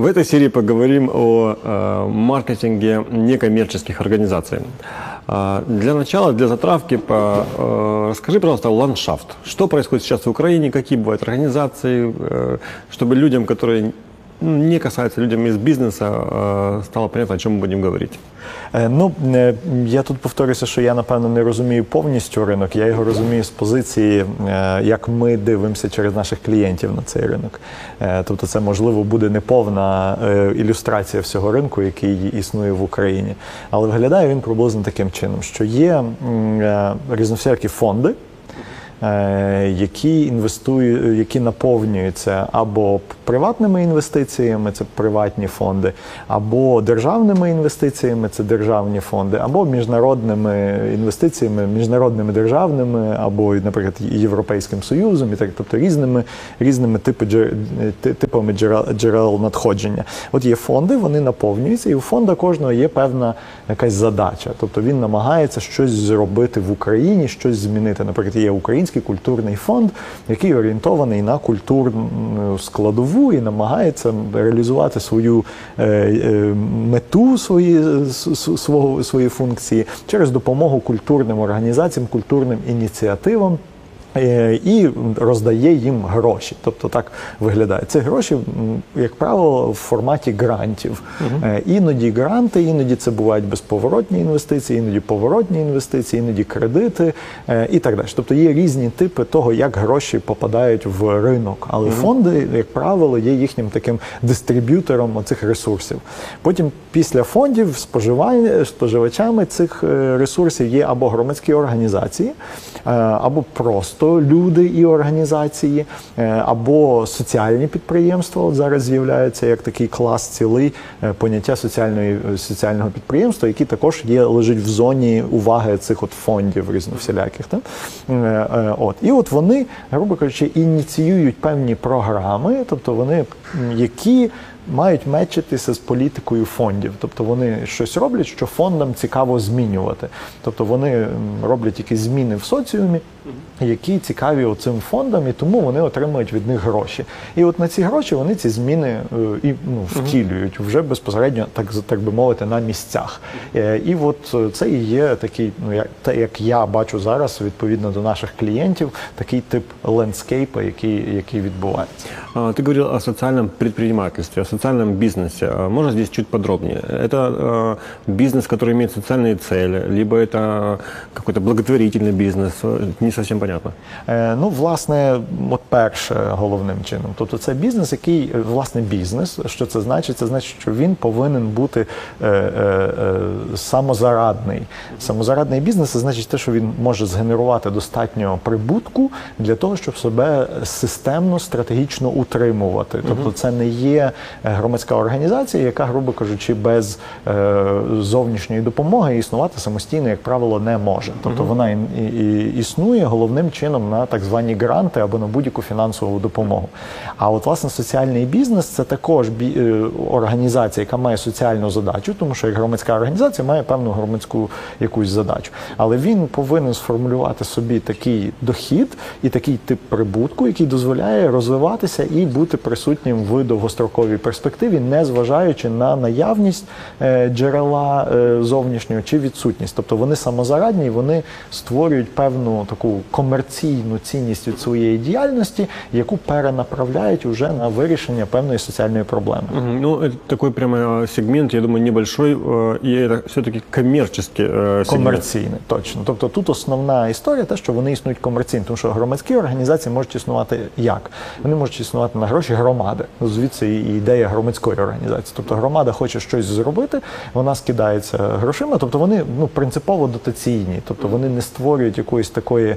В этой серии поговорим о э, маркетинге некоммерческих организаций. Э, для начала, для затравки, по, э, расскажи, пожалуйста, ландшафт. Что происходит сейчас в Украине, какие бывают организации, э, чтобы людям, которые не касается людям из бизнеса, э, стало понятно, о чому ми будемо говорити. Е, ну е, я тут повторюся, що я напевно не розумію повністю ринок. Я його розумію з позиції, е, як ми дивимося через наших клієнтів на цей ринок. Тобто, це можливо буде неповна ілюстрація всього ринку, який існує в Україні, але виглядає він приблизно таким чином, що є різносякі фонди. Е, які інвестують, які наповнюються або приватними інвестиціями, це приватні фонди, або державними інвестиціями, це державні фонди, або міжнародними інвестиціями, міжнародними державними, або, наприклад, Європейським Союзом, і так, тобто різними різними типи, типами джерел, джерел надходження. От є фонди, вони наповнюються, і у фонда кожного є певна якась задача. Тобто він намагається щось зробити в Україні, щось змінити. Наприклад, є українські Український культурний фонд, який орієнтований на культурну складову і намагається реалізувати свою е, е, мету свої, свого, свої функції через допомогу культурним організаціям, культурним ініціативам. Е, і роздає їм гроші. Тобто так виглядає. Це гроші, як правило, в форматі грантів. Угу. Іноді гранти, іноді це бувають безповоротні інвестиції, іноді поворотні інвестиції, іноді кредити е, і так далі. Тобто є різні типи того, як гроші попадають в ринок. Але угу. фонди, як правило, є їхнім таким дистриб'ютором оцих ресурсів. Потім після фондів споживачами цих ресурсів є або громадські організації, або просто просто люди і організації, е, або соціальні підприємства. От зараз з'являється як такий клас цілий е, поняття соціальної соціального підприємства, які також є лежить в зоні уваги цих от фондів різновсіляких. Так? Е, от і от вони, грубо кажучи, ініціюють певні програми, тобто вони які мають мечитися з політикою фондів. Тобто вони щось роблять, що фондам цікаво змінювати. Тобто вони роблять якісь зміни в соціумі, які цікаві оцим фондам, і тому вони отримують від них гроші. І от на ці гроші вони ці зміни е, і ну, втілюють вже безпосередньо, так так би мовити, на місцях. Е, і от це і є такий, ну як те, як я бачу зараз, відповідно до наших клієнтів, такий тип лендскейпа, який який відбувається. Ти говорив о соціальному підприємстві, социальном бизнесе. А можно здесь чуть подробнее? Это э, бизнес, который имеет социальные цели, либо это какой-то благотворительный бизнес? Не совсем понятно. Е, ну, власне, от перше головним чином. Тобто це бізнес, який, власне, бізнес. Що це значить? Це значить, що він повинен бути е, е, е, самозарадний. Самозарадний бізнес це значить те, що він може згенерувати достатньо прибутку для того, щоб себе системно, стратегічно утримувати. Тобто, це не є громадська організація, яка, грубо кажучи, без е, зовнішньої допомоги існувати самостійно, як правило, не може. Тобто вона і, і, існує головним чином на так звані гранти або на будь-яку фінансову допомогу. А от власне соціальний бізнес це також е, організація, яка має соціальну задачу, тому що як громадська організація має певну громадську якусь задачу. Але він повинен сформулювати собі такий дохід і такий тип прибутку, який дозволяє розвиватися і бути присутнім в довгостроковій перспективі перспективі, не зважаючи на наявність е, джерела е, зовнішнього чи відсутність. Тобто вони самозарадні, вони створюють певну таку комерційну цінність від своєї діяльності, яку перенаправляють уже на вирішення певної соціальної проблеми. Ну такий прямо сегмент, я думаю, небольшой, і це все-таки комерційний сегмент. комерційний, точно. Тобто тут основна історія, те, що вони існують комерційно, тому що громадські організації можуть існувати як? Вони можуть існувати на гроші громади. Звідси і ідея громадської організації. Тобто громада хоче щось зробити, вона скидається грошима, тобто вони ну принципово дотаційні, тобто вони не створюють якоїсь такої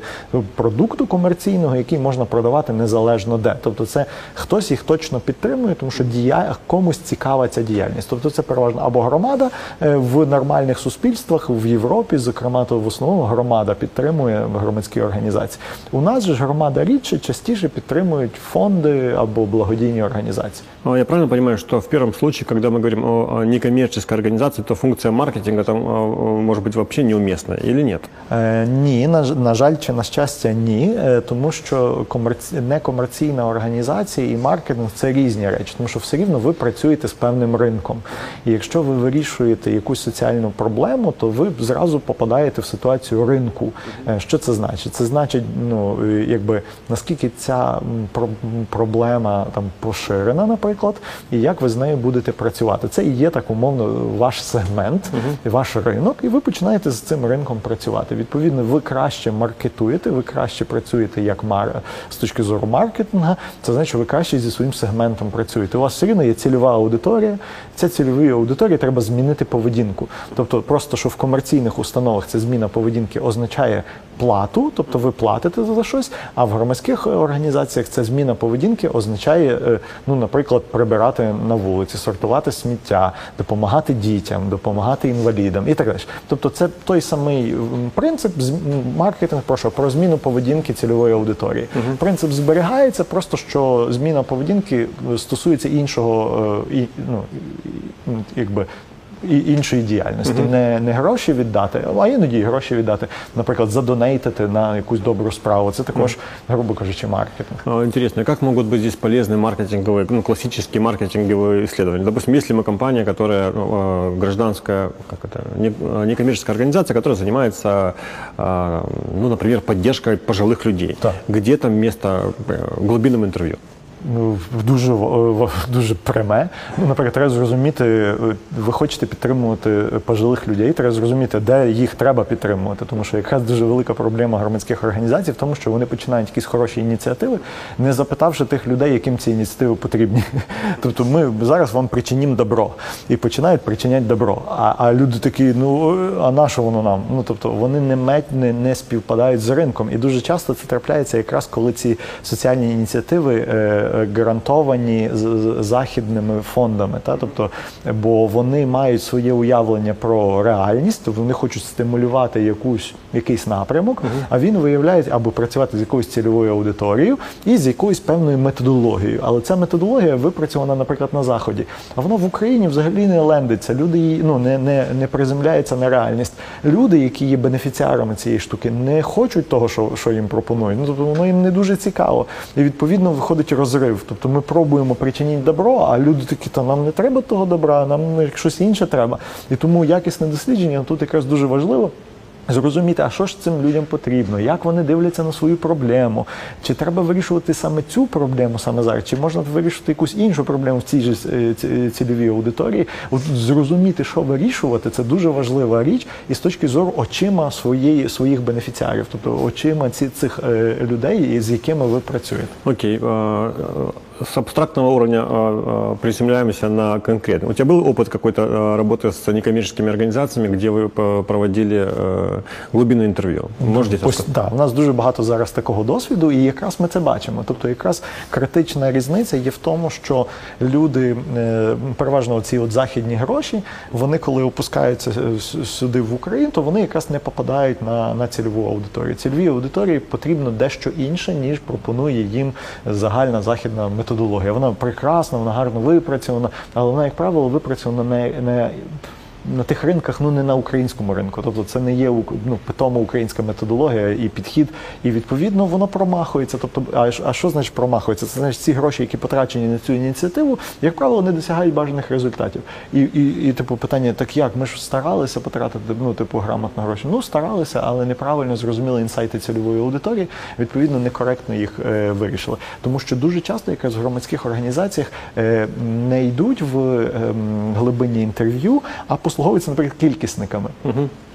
продукту комерційного, який можна продавати незалежно де. Тобто, це хтось їх точно підтримує, тому що дія комусь цікава ця діяльність. Тобто, це переважно або громада е, в нормальних суспільствах в Європі, зокрема, то в основному громада підтримує громадські організації. У нас же ж громада рідше частіше підтримують фонди або благодійні організації. Я правильно понимаю, что в первом случае, когда мы говорим о, о некоммерческой организации, то функция маркетинга там э, может быть вообще неуместна или нет? Е, ні, на, ж- на жаль, чи на щастя, ні, е, тому що комерці... некомерційна організація і маркетинг це різні речі, тому що все рівно ви працюєте з певним ринком. І якщо ви вирішуєте якусь соціальну проблему, то ви зразу попадаєте в ситуацію ринку. Е, Що це значить? Це значить, ну е, якби наскільки ця проблема там поширена, наприклад, і як ви з нею будете працювати. Це і є так умовно ваш сегмент, ваш ринок, і ви починаєте з цим ринком працювати. Відповідно, ви краще маркетуєте, ви краще працюєте як мар з точки зору маркетинга. Це значить, що ви краще зі своїм сегментом працюєте. У вас все рівно є цільова аудиторія. Ця цільовій аудиторії треба змінити поведінку. Тобто, просто що в комерційних установах ця зміна поведінки означає плату, тобто ви платите за щось. А в громадських організаціях ця зміна поведінки означає, е, ну, наприклад, прибирати на вулиці, сортувати сміття, допомагати дітям, допомагати інвалідам і так далі. Тобто, це той самий принцип з- маркетинг про що? Про зміну поведінки цільової аудиторії. Принцип зберігається, просто що зміна поведінки стосується іншого, е, і, ну, якби І іншої діяльності не, не гроші віддати, а іноді і гроші віддати, наприклад, задонейтити на якусь добру справу. Це також, грубо кажучи, маркетинг. А, Интересно, а как могут быть здесь полезны маркетинговые, ну, классические маркетинговые исследования? Допустим, если мы компания, которая ну, э, гражданская, как это, не- э, некоммерческая организация, которая занимается, а, ну, например, поддержкой пожилых людей. Так. Где там место э, глубинным интервью? Ну, дуже в- дуже пряме. Ну, наприклад, треба зрозуміти, е, ви хочете підтримувати пожилих людей, треба зрозуміти, де їх треба підтримувати. Тому що якраз дуже велика проблема громадських організацій в тому, що вони починають якісь хороші ініціативи, не запитавши тих людей, яким ці ініціативи потрібні. Тобто ми зараз вам причинім добро і починають причиняти добро. А, а люди такі, ну е, а на що воно нам? Ну тобто вони не мет, не, не співпадають з ринком. І дуже часто це трапляється якраз коли ці соціальні ініціативи е, е, гарантовані західними фондами. Та? Тобто, бо вони мають своє уявлення про реальність, тобто вони хочуть стимулювати якусь, якийсь напрямок, а він виявляє або працювати з якоюсь цільовою аудиторією і з якоюсь певною методологією. Але ця методологія випрацьована, наприклад, на заході. А воно в Україні взагалі не лендиться. Люди її ну не, не, не приземляється на реальність. Люди, які є бенефіціарами цієї штуки, не хочуть того, що, що їм пропонують. Ну тобто воно їм не дуже цікаво. І відповідно виходить розрив. Тобто ми пробуємо причинити добро, а люди такі, та нам не треба того добра, нам ну, щось інше треба. І тому якісне дослідження тут якраз дуже важливо. Зрозуміти, а що ж цим людям потрібно, як вони дивляться на свою проблему, чи треба вирішувати саме цю проблему саме зараз, чи можна вирішити якусь іншу проблему в цій же е, ці- цільовій аудиторії. От зрозуміти, що вирішувати, це дуже важлива річ, і з точки зору очима своєї своїх бенефіціарів, тобто очима ці, цих е, людей, з якими ви працюєте. Окей, с абстрактного уровня э, э, приземляемся на конкретный. У тебя был опыт какой-то э, работы с некоммерческими организациями, где вы п- проводили э, глубинное интервью? Можете здесь Ось рассказать? так, у нас дуже багато зараз такого досвіду, і якраз ми це бачимо. Тобто, якраз критична різниця є в тому, що люди, е, переважно ці от західні гроші, вони коли опускаються е, с- сюди в Україну, то вони якраз не попадають на, на цільову аудиторію. Цільовій аудиторії потрібно дещо інше, ніж пропонує їм загальна західна методологія. Вона прекрасна, вона гарно випрацьована, але вона, як правило, випрацьована не, не на тих ринках, ну не на українському ринку. Тобто це не є ну, питома українська методологія і підхід, і відповідно воно промахується. Тобто, а, а що значить промахується? Це значить ці гроші, які потрачені на цю ініціативу, як правило, не досягають бажаних результатів. І, і, і типу питання, так як ми ж старалися потратити ну, типу, грамотно гроші? Ну старалися, але неправильно зрозуміли інсайти цільової аудиторії. Відповідно, некоректно їх е, вирішили. Тому що дуже часто якраз в громадських організаціях е, не йдуть в ем, глибинні інтерв'ю, а послуговуються, наприклад, кількісниками.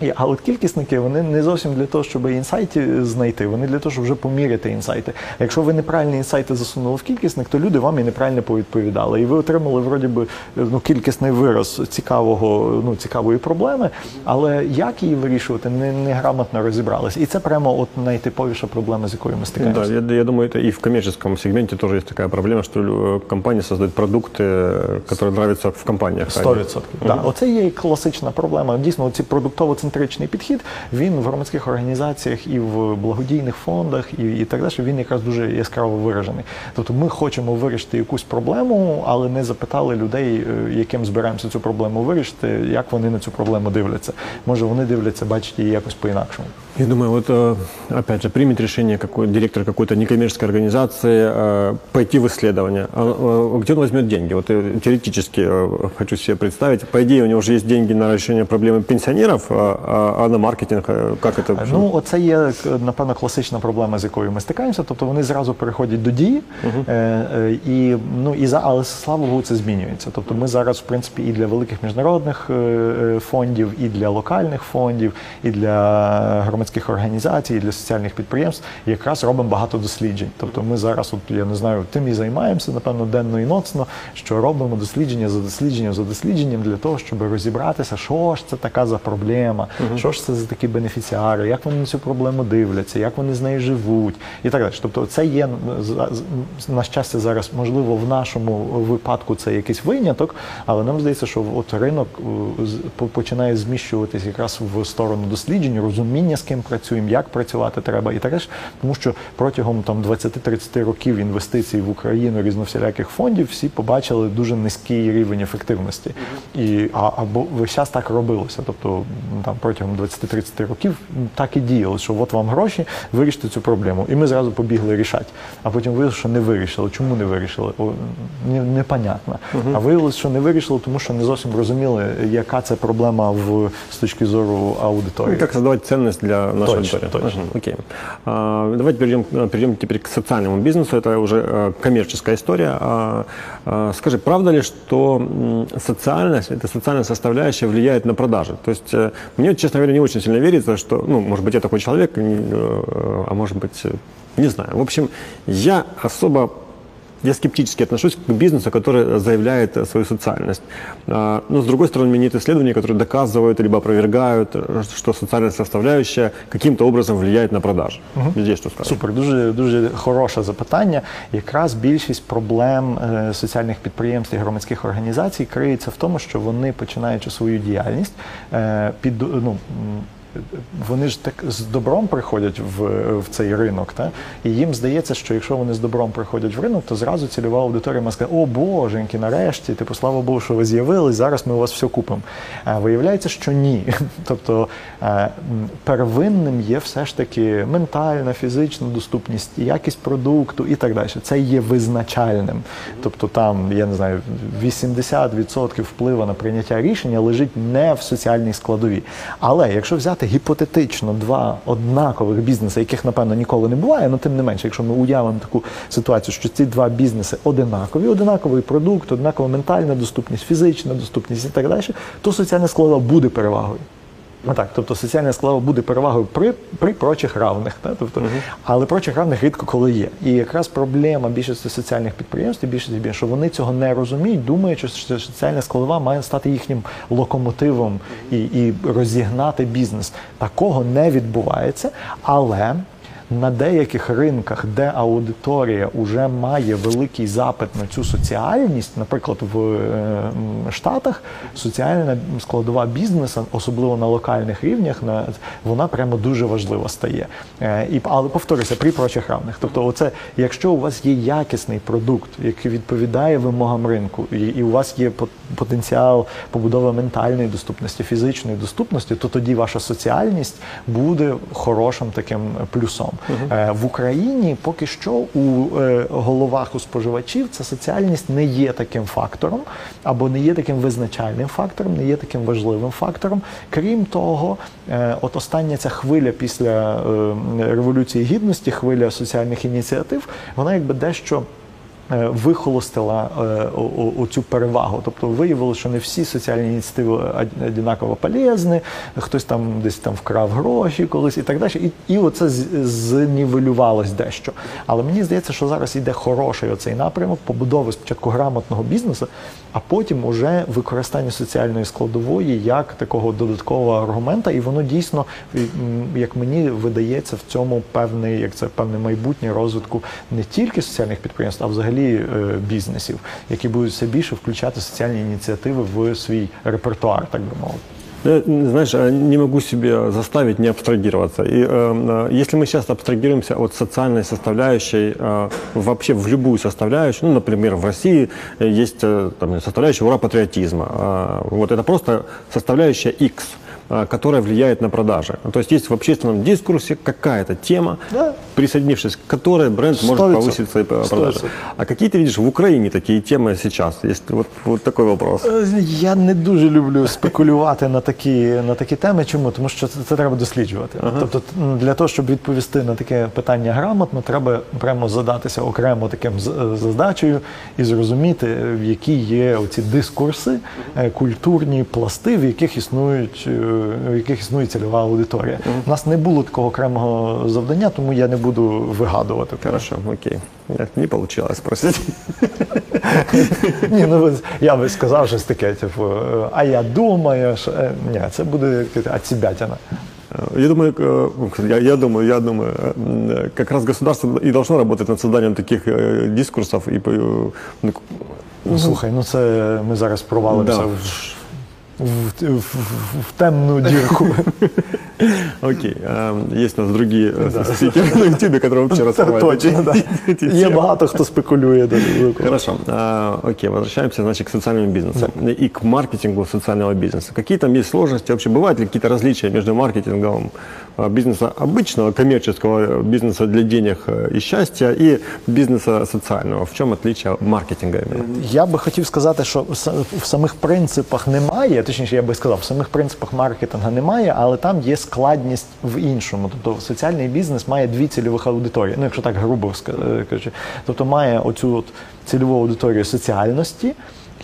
І, а от кількісники вони не зовсім для того, щоб інсайти знайти, вони для того, щоб вже поміряти інсайти. А якщо ви неправильні інсайти засунули в кількісник, то люди вам і неправильно повідповідали. І ви отримали вроді би ну, кількісний вираз цікавого, ну, цікавої проблеми, але як її вирішувати, не, не грамотно розібралися. І це прямо от найтиповіша проблема, з якою ми Да, стикаємося. я, я думаю, это и в коммерческом сегменте тоже есть такая проблема, что э, компании создают продукты, э, которые нравятся в компаниях. Сто відсотків. Да. Оце є кла- класична проблема. Дійсно, ці продуктово-центричний підхід він в громадських організаціях і в благодійних фондах, і, і так далі. Він якраз дуже яскраво виражений. Тобто, ми хочемо вирішити якусь проблему, але не запитали людей, е, яким збираємося цю проблему вирішити, як вони на цю проблему дивляться. Може, вони дивляться, бачать її якось по-інакшому. Я думаю, вот э, опять же примет решение какой, директор какой-то некоммерческой организации э, пойти в исследование. А, а, где он возьмет деньги? Вот э, теоретически э, хочу себе представить. По идее, у него уже есть деньги на решение проблемы пенсионеров, а, а, а на маркетинг э, как это? Ну, оце є напевно класична проблема, з якою ми стикаємося. Тобто вони зразу переходять до дії, е, е, і ну і за але слава Богу, це змінюється. Тобто, ми зараз, в принципі, і для великих міжнародних е, е, фондів, і для локальних фондів, і для громадських організацій, для соціальних підприємств якраз робимо багато досліджень. Тобто, ми зараз, от я не знаю, тим і займаємося, напевно, денно і ноцно, що робимо дослідження за дослідженням за дослідженням для того, щоб розібратися, що ж це така за проблема, що ж це за такі бенефіціари, як вони на цю проблему дивляться, як вони з нею живуть, і так далі. Тобто, це є на щастя зараз, можливо, в нашому випадку це якийсь виняток, але нам здається, що от ринок е, починає зміщуватись якраз в сторону досліджень, розуміння, з ким працюємо, як працювати треба, і теж. Тому що протягом там 20-30 років інвестицій в Україну різновсіляких фондів всі побачили дуже низький рівень ефективності. І а або весь час так робилося. Тобто там протягом 20-30 років м, так і діяли, що от вам гроші, вирішити цю проблему. І ми зразу побігли рішати. А потім виявилося, що не вирішили. Чому не вирішили? О, не- непонятно. А виявилося, що не вирішили, тому що не зовсім розуміли, яка це проблема в з точки зору Ну, аудиторії. и как создавать ценность для нашей Точно, аудитории. точно. Мгм, окей. А, давайте перейдем, перейдем теперь к социальному бизнесу. Это уже э, коммерческая история. А, а, скажи, правда ли, что м, социальность, эта социальная составляющая влияет на продажи? То есть э, мне, честно говоря, не очень сильно верится, что, ну, может быть, я такой человек, не, э, а может быть, э, не знаю. В общем, я особо я скептически отношусь к бизнесу, который заявляет э, свою социальность. А, Но, с другой стороны, у меня нет исследований, которые доказывают либо опровергают, э, что социальная составляющая каким-то образом влияет на продажи. Здесь что сказать? Супер, дуже дуже хороше запитання. Якраз більшість проблем е, соціальних підприємств і громадських організацій криється в тому, що вони починаючи свою діяльність е, під ну. Вони ж так з добром приходять в, в цей ринок, та? і їм здається, що якщо вони з добром приходять в ринок, то зразу цільова аудиторія має сказати, о боженьки, нарешті, типу, слава Богу, що ви з'явились, зараз ми у вас все купимо. А виявляється, що ні. Тобто е, первинним є все ж таки ментальна, фізична доступність, якість продукту і так далі. Це є визначальним. Тобто там, я не знаю, 80% впливу на прийняття рішення лежить не в соціальній складовій. Але якщо взяти гіпотетично два однакових бізнеси, яких напевно ніколи не буває, але тим не менше, якщо ми уявимо таку ситуацію, що ці два бізнеси одинакові, одинаковий продукт, однакова ментальна доступність, фізична доступність і так далі, то соціальна складова буде перевагою. Ну так, тобто соціальна складова буде перевагою при, при прочих равних. Та? Тобто, Але прочих равних рідко коли є. І якраз проблема більшості соціальних підприємств, більшості що вони цього не розуміють, думаючи, що соціальна складова має стати їхнім локомотивом і, і розігнати бізнес. Такого не відбувається, але. На деяких ринках, де аудиторія вже має великий запит на цю соціальність, наприклад, в е, Штатах соціальна складова бізнесу, особливо на локальних рівнях, на вона прямо дуже важлива стає. Е, і але повторюся, при прочих равних. Тобто, оце, якщо у вас є якісний продукт, який відповідає вимогам ринку, і, і у вас є потенціал побудови ментальної доступності, фізичної доступності, то тоді ваша соціальність буде хорошим таким плюсом. Е, В Україні поки що у е, головах у споживачів ця соціальність не є таким фактором, або не є таким визначальним фактором, не є таким важливим фактором. Крім того, е, от остання ця хвиля після революції гідності, хвиля соціальних ініціатив, вона якби дещо. Е, Вихолостила е, оцю перевагу, тобто виявилося, що не всі соціальні ініціативи од- однаково полезні, хтось там десь там вкрав гроші колись і так далі. І, і оце знівелювалось дещо. Але мені здається, що зараз йде хороший оцей напрямок побудови спочатку грамотного бізнесу, а потім уже використання соціальної складової як такого додаткового аргумента, і воно дійсно, як мені видається, в цьому певний, як це певне майбутнє розвитку не тільки соціальних підприємств, а взагалі взагалі е, бізнесів, які будуть все більше включати соціальні ініціативи в свій репертуар, так би мовити. Ну, знаешь, не могу себе заставить не абстрагироваться. И э, э, если мы сейчас абстрагируемся от социальной составляющей, э, вообще в любую составляющую, ну, например, в России есть э, там, составляющая ура патриотизма. Э, вот это просто составляющая X – Э, которая влияет на продажи. То есть есть в общественном дискурсе какая-то тема, да. присоединившись к которой бренд может повысить свои продажи. А какие ты видишь в Украине такие темы сейчас? Есть вот, вот такой вопрос. Э, я не дуже люблю спекулювати на такі на такі теми. Чому? Тому що це, це треба досліджувати. Ага. Тобто, для того, щоб відповісти на таке питання грамотно, треба прямо задатися окремо таким задачею і зрозуміти, в які є оці дискурси, е, культурні пласти, в яких існують в яких існує цільова аудиторія. Mm -hmm. У нас не було такого окремого завдання, тому я не буду вигадувати. Хорошо, окей. Не вийшло спросити. Ні, ну я би сказав щось таке, типу, а я думаю, що е, ні, це буде отсебятина. Я думаю, я, я думаю, я думаю, как раз государство и должно работать над созданием таких дискурсов и ну, слухай, ну це ми зараз провалимося да. в в, в, в темну дірку. Окей. Есть у нас другие спикеры на YouTube, которые вообще раскрывают Точно, да. Є багато хто спекулює. Хорошо. Окей, возвращаемся, значит, к социальному бизнесу и к маркетингу социального бизнеса. Какие там есть сложности? Вообще бывают ли какие-то различия между маркетингом бизнеса обычного, коммерческого бизнеса для денег и счастья и бизнеса социального? В чем отличие маркетинга? Я би хотів сказати, що в самих принципах немає точніше, я би сказав, в самих принципах маркетингу немає, але там є складність в іншому. Тобто соціальний бізнес має дві цільових аудиторії. Ну, якщо так грубо кажучи, тобто має оцю от цільову аудиторію соціальності.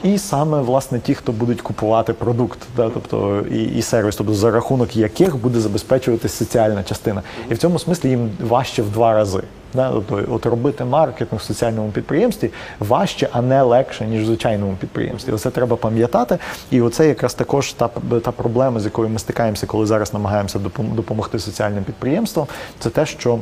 І саме власне ті, хто будуть купувати продукт, да, тобто і і сервіс, тобто за рахунок яких буде забезпечуватись соціальна частина, і в цьому смислі їм важче в два рази. Да, от, от робити маркетинг в соціальному підприємстві важче, а не легше ніж в звичайному підприємстві. Оце треба пам'ятати. І оце якраз також та та проблема, з якою ми стикаємося, коли зараз намагаємося допомогти соціальним підприємствам. Це те, що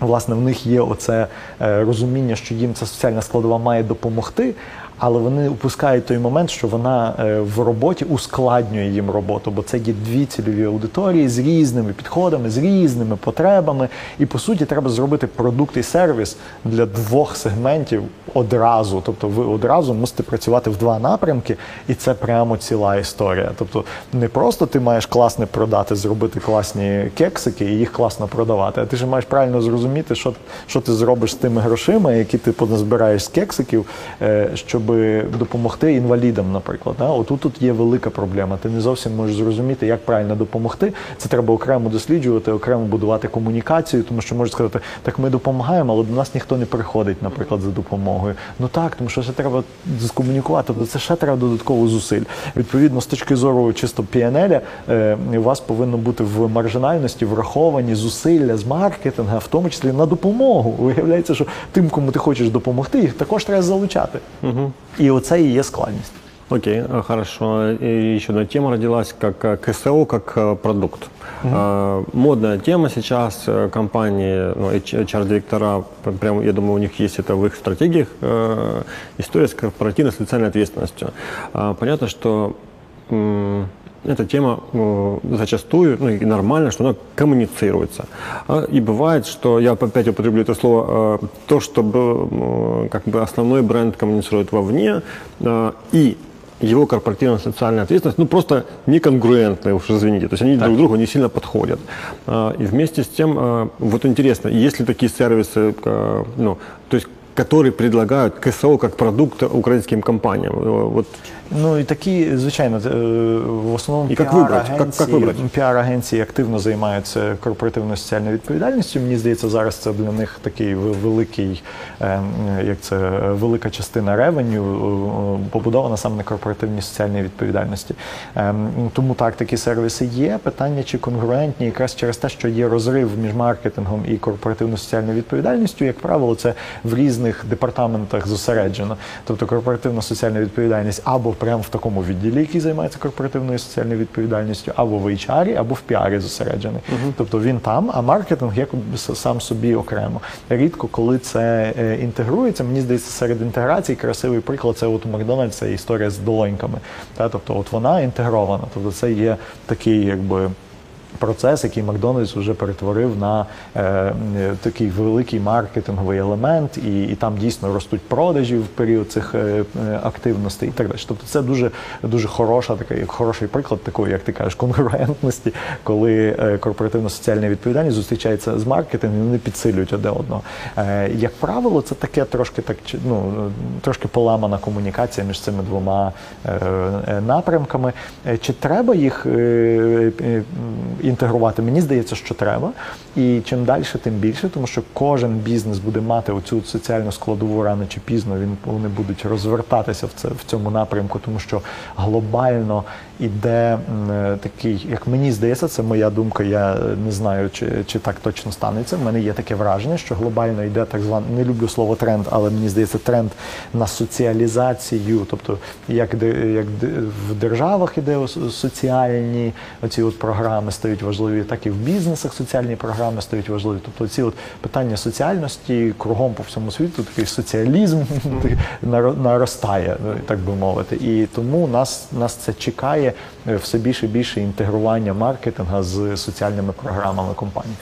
Власне, в них є оце е, розуміння, що їм ця соціальна складова має допомогти, але вони упускають той момент, що вона е, в роботі ускладнює їм роботу, бо це є дві цільові аудиторії з різними підходами, з різними потребами. І по суті, треба зробити продукт і сервіс для двох сегментів одразу. Тобто, ви одразу мусите працювати в два напрямки, і це прямо ціла історія. Тобто, не просто ти маєш класне продати, зробити класні кексики і їх класно продавати, а ти ж маєш правильно зрозуміти, що що ти зробиш з тими грошима, які ти поназбираєш з кексиків, е, щоб допомогти інвалідам, наприклад. Да? Отут тут є велика проблема. Ти не зовсім можеш зрозуміти, як правильно допомогти. Це треба окремо досліджувати, окремо будувати комунікацію, тому що можуть сказати, так ми допомагаємо, але до нас ніхто не приходить, наприклад, за допомогою. Ну так, тому що це треба скомунікувати, тобто це ще треба додатково зусиль. Відповідно, з точки зору чисто е, у вас повинно бути в маржинальності враховані зусилля з маркетинга, в тому числі на допомогу. Виявляється, що тим, кому ти хочеш допомогти, їх також треба залучати. Угу. І оце і є складність. Окей, хорошо. И еще одна тема родилась, как КСО, как продукт. Угу. Модная тема сейчас. Компании, ну, HR-директора, прям, я думаю, у них есть это в их стратегиях, история с корпоративной социальной ответственностью. Понятно, что эта тема зачастую, ну и нормально, что она коммуницируется. И бывает, что, я опять употреблю это слово, то, что как бы основной бренд коммуницирует вовне, и его корпоративная социальная ответственность, ну, просто неконгруентные, уж извините. То есть они так. друг другу не сильно подходят. И вместе с тем, вот интересно, есть ли такие сервисы, ну, то есть которые предлагают КСО как продукт украинским компаниям. Вот Ну і такі, звичайно, е, в основному піар-агенції, активно займаються корпоративною соціальною відповідальністю. Мені здається, зараз це для них такий великий, е, як це велика частина ревеню е, побудована саме на корпоративній соціальній відповідальності. Тому так, такі сервіси є. Питання чи конгруентні, якраз через те, що є розрив між маркетингом і корпоративно соціальною відповідальністю, як правило, це в різних різних департаментах зосереджено. Тобто корпоративна соціальна відповідальність або прямо в такому відділі, який займається корпоративною соціальною відповідальністю, або в HR, або в піарі зосереджений. Тобто він там, а маркетинг як сам собі окремо. Рідко, коли це е, інтегрується, мені здається, серед інтеграцій красивий приклад це от у Макдональдс це історія з долоньками. Та, тобто, от вона інтегрована. Тобто, це є такий, якби процес, який Макдональдс вже перетворив на е, такий великий маркетинговий елемент, і, і там дійсно ростуть продажі в період цих е, е, активностей і так далі. Тобто це дуже дуже хороша, така, як хороший приклад такої, як ти кажеш, конгруентності, коли е, корпоративна соціальна відповідальність зустрічається з маркетингом, вони підсилюють одне одного. Е, як правило, це таке трошки так ну, трошки поламана комунікація між цими двома е, напрямками. Е, Чи треба їх е, е, інтегрувати? Мені здається, що треба. І чим далі, тим більше, тому що кожен бізнес буде мати оцю соціальну складову рано чи пізно. Він вони будуть розвертатися в це в цьому напрямку, тому що глобально іде е, такий, як мені здається, це моя думка. Я не знаю, чи, чи так точно станеться. В мене є таке враження, що глобально йде так званий, не люблю слово тренд, але мені здається, тренд на соціалізацію, тобто як де як в державах іде соціальні оці от програми стають важливі, так і в бізнесах соціальні програми стають важливі. Тобто ці от питання соціальності кругом по всьому світу, такий соціалізм наро- наростає, ну, так би мовити. І тому нас, нас це чекає е, все більше і більше інтегрування маркетинга з соціальними програмами компаній.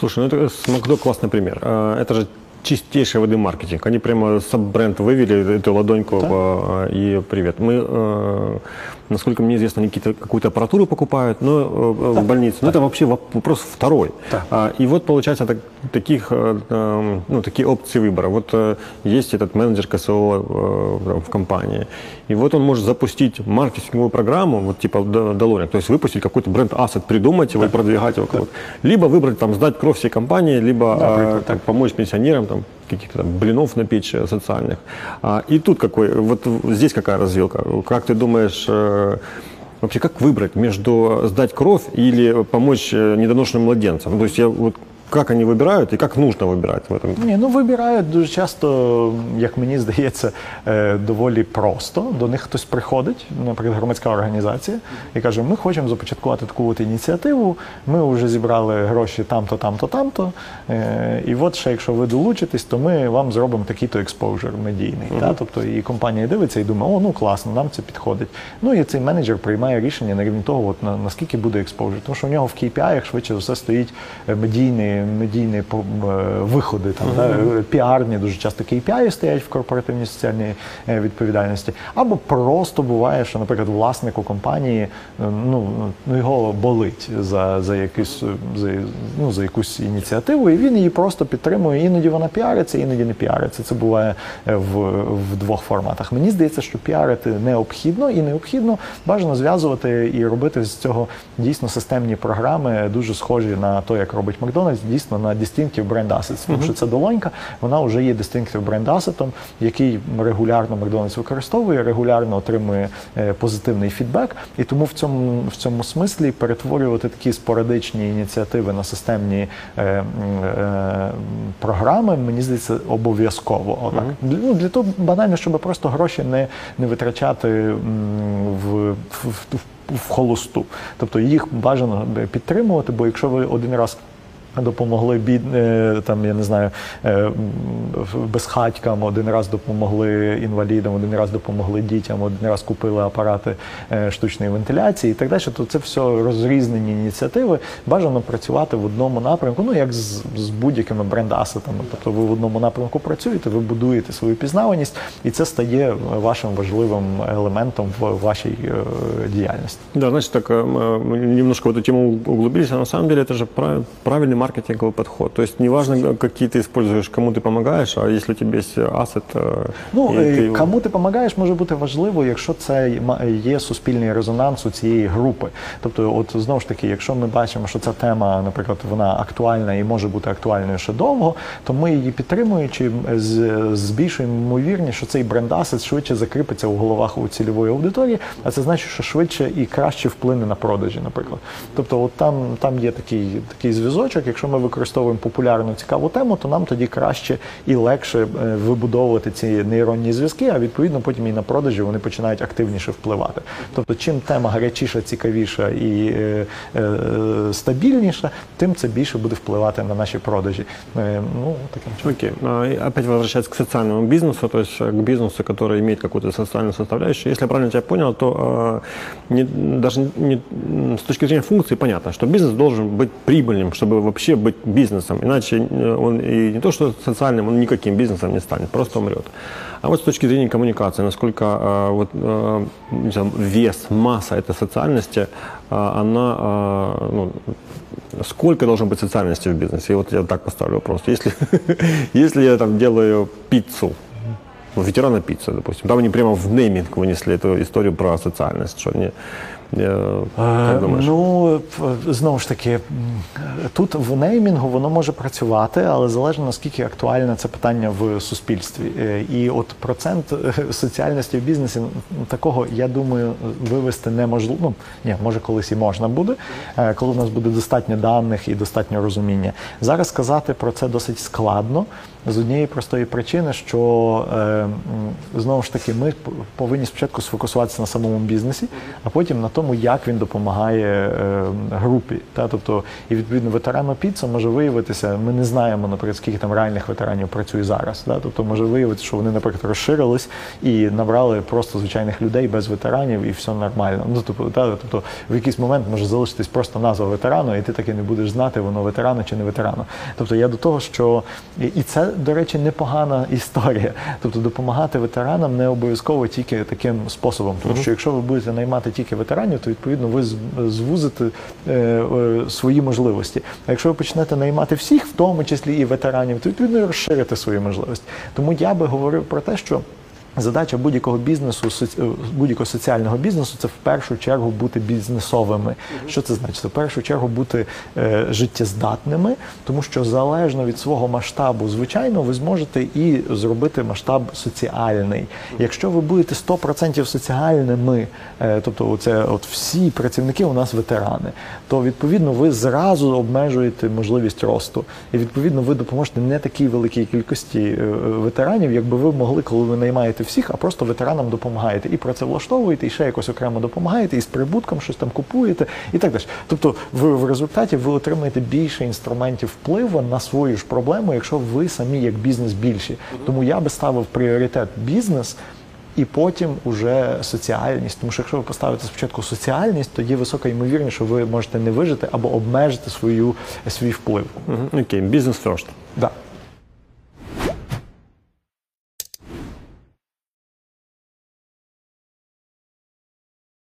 Слушай, ну это с Макдо классный пример. А, Это же чистейший воды маркетинг. Они прямо саб-бренд вывели, эту ладоньку Да. и привет. Мы, э, насколько мне известно, они какую-то аппаратуру покупают но, э, в больнице. Но это вообще воп- вопрос второй. Да. А, И вот получается так- таких, э, э, ну, такие опции выбора. Вот э, есть этот менеджер КСО э, в компании. И вот он может запустить маркетинговую программу, вот типа Долоник, то есть выпустить какой-то бренд-ассет, придумать его и продвигать его. кого-то. Либо выбрать, там, сдать кровь всей компании, либо э, так, помочь пенсионерам, там, каких-то там блинов напечь э, социальных. А, и тут какой, вот здесь какая развилка? Как ты думаешь, э, вообще как выбрать между сдать кровь или помочь э, недоношенным младенцам? То есть я вот как они выбирают и как нужно выбирать в этом? Ні, ну вибирають дуже часто, як мені здається, е, доволі просто. До них хтось приходить, наприклад, громадська організація, і каже: ми хочемо започаткувати таку от ініціативу. Ми вже зібрали гроші там-то, там-то, там-то. Е, І от ще якщо ви долучитесь, то ми вам зробимо такий-то експожер медійний. Та? Тобто і компанія дивиться і думає, о, ну класно, нам це підходить. Ну і цей менеджер приймає рішення на рівні того, от, на, наскільки буде експожер. Тому що у нього в KPI швидше за все стоїть е, медійний, медійні е, виходи, там, да, е, піарні дуже часто KPI стоять в корпоративній соціальній е, відповідальності. Або просто буває, що, наприклад, власнику компанії е, ну, ну, його болить за, за, якусь, за, ну, за якусь ініціативу, і він її просто підтримує. Іноді вона піариться, іноді не піариться. Це буває в, в двох форматах. Мені здається, що піарити необхідно і необхідно бажано зв'язувати і робити з цього дійсно системні програми, дуже схожі на те, як робить Макдональдс, дійсно на Distinctive Brand Assets. Тому що ця долонька, вона вже є Distinctive Brand Asset, який регулярно Макдональдс використовує, регулярно отримує е, позитивний фідбек. І тому в цьому, в цьому смислі перетворювати такі спорадичні ініціативи на системні е, е, програми, мені здається, обов'язково. Отак. Для- Ну, для того банально, щоб просто гроші не, не витрачати в, в, в, в холосту. Тобто їх бажано підтримувати, бо якщо ви один раз допомогли бід, е, там, я не знаю, е, м, безхатькам, один раз допомогли інвалідам, один раз допомогли дітям, один раз купили апарати е, штучної вентиляції і так далі. То це все розрізнені ініціативи. Бажано працювати в одному напрямку, ну як з, з будь-якими бренд-асетами. Тобто ви в одному напрямку працюєте, ви будуєте свою пізнаваність, і це стає вашим важливим елементом в вашій е, діяльності. Да, значит, так э, мы немножко в эту тему углубились, а на самом деле это же прав- правильный маркетинговый подход. То есть неважно, какие ты используешь, кому ты помогаешь, а если у тебя есть ассет, э, Ну, и е, ты его- кому ти допомагаєш, може бути важливо, якщо це ма- є суспільний резонанс у цієї групи. Тобто, от знову ж таки, якщо ми бачимо, що ця тема, наприклад, вона актуальна і може бути актуальною ще довго, то ми її підтримуючи, з- збільшуємо ймовірність, що цей бренд-асет швидше закріпиться у головах у цільової аудиторії, а це значить, що швидше і краще вплине на продажі, наприклад. Тобто, от там, там є такий, такий зв'язочок, якщо ми використовуємо популярну цікаву тему, то нам тоді краще і легше е, вибудовувати ці нейронні зв'язки, а відповідно потім і на продажі вони починають активніше впливати. Тобто, чим тема гарячіша, цікавіша і е, е, стабільніша, тим це більше буде впливати на наші продажі. Е, ну таким чином. Окей. А, и Опять возвращаясь к социальному бизнесу, то есть э, к бизнесу, который имеет какую-то социальную составляющую. Если я правильно тебя понял, то э, не, даже не, м, с точки зрения функции понятно, что бизнес должен быть прибыльным, чтобы вообще быть бизнесом. Иначе э, он и не то, что социальным, он никаким бизнесом не станет, просто умрет. А вот с точки зрения коммуникации, насколько э, вот, э, знаю, вес, масса этой социальности, она, ну, сколько должно быть социальности в бизнесе? И вот я так поставлю вопрос. Если, если я там делаю пиццу, ветерана пиццы, допустим, там они прямо в нейминг вынесли эту историю про социальность, что они, как Е. Ну знову ж таки, тут в неймінгу воно може працювати, але залежно наскільки актуальне це питання в суспільстві. Е, І от процент е, соціальності в бізнесі такого, я думаю, вивести неможливо. Ну ні, може колись і можна буде, е, коли у нас буде достатньо даних і достатньо розуміння. Зараз сказати про це досить складно з однієї простої причини, що е, знову ж таки ми повинні спочатку сфокусуватися на самому бізнесі, а потім на тому, як він допомагає е, групі. Та тобто, і відповідно ветерану піца може виявитися. Ми не знаємо, наприклад, скільки там реальних ветеранів працює зараз. Та? Тобто може виявитися, що вони, наприклад, розширились і набрали просто звичайних людей без ветеранів, і все нормально. Ну тобто, та, тобто в якийсь момент може залишитись просто назва ветерану, і ти таки не будеш знати, воно ветерано чи не ветерано. Тобто я до того, що і це, до речі, непогана історія. Тобто допомагати ветеранам не обов'язково тільки таким способом. Тому що якщо ви будете наймати тільки ветеранів, то відповідно ви звузите е, е, свої можливості. А якщо ви почнете наймати всіх, в тому числі і ветеранів, то відповідно розширите свої можливості. Тому я би говорив про те, що. Задача будь-якого бізнесу, е, будь-якого соціального бізнесу це в першу чергу бути бізнесовими. Що це значить? Це в першу чергу бути е, життєздатними, тому що залежно від свого масштабу, звичайно, ви зможете і зробити масштаб соціальний. Якщо ви будете 100% соціальними, е, тобто це от всі працівники у нас ветерани, то відповідно ви зразу обмежуєте можливість росту. І відповідно ви допоможете не такій великій кількості е, ветеранів, якби ви могли, коли ви наймаєте всіх, а просто ветеранам допомагаєте. І працевлаштовуєте, і ще якось окремо допомагаєте, і з прибутком щось там купуєте, і так далі. Тобто, ви в результаті ви отримаєте більше інструментів впливу на свою ж проблему, якщо ви самі як бізнес більші. Тому я би ставив пріоритет бізнес. І потім уже соціальність. Тому що якщо ви поставите спочатку соціальність, тоді висока ймовірність, що ви можете не вижити або обмежити свою свій вплив. Окей, бизнес first. Да.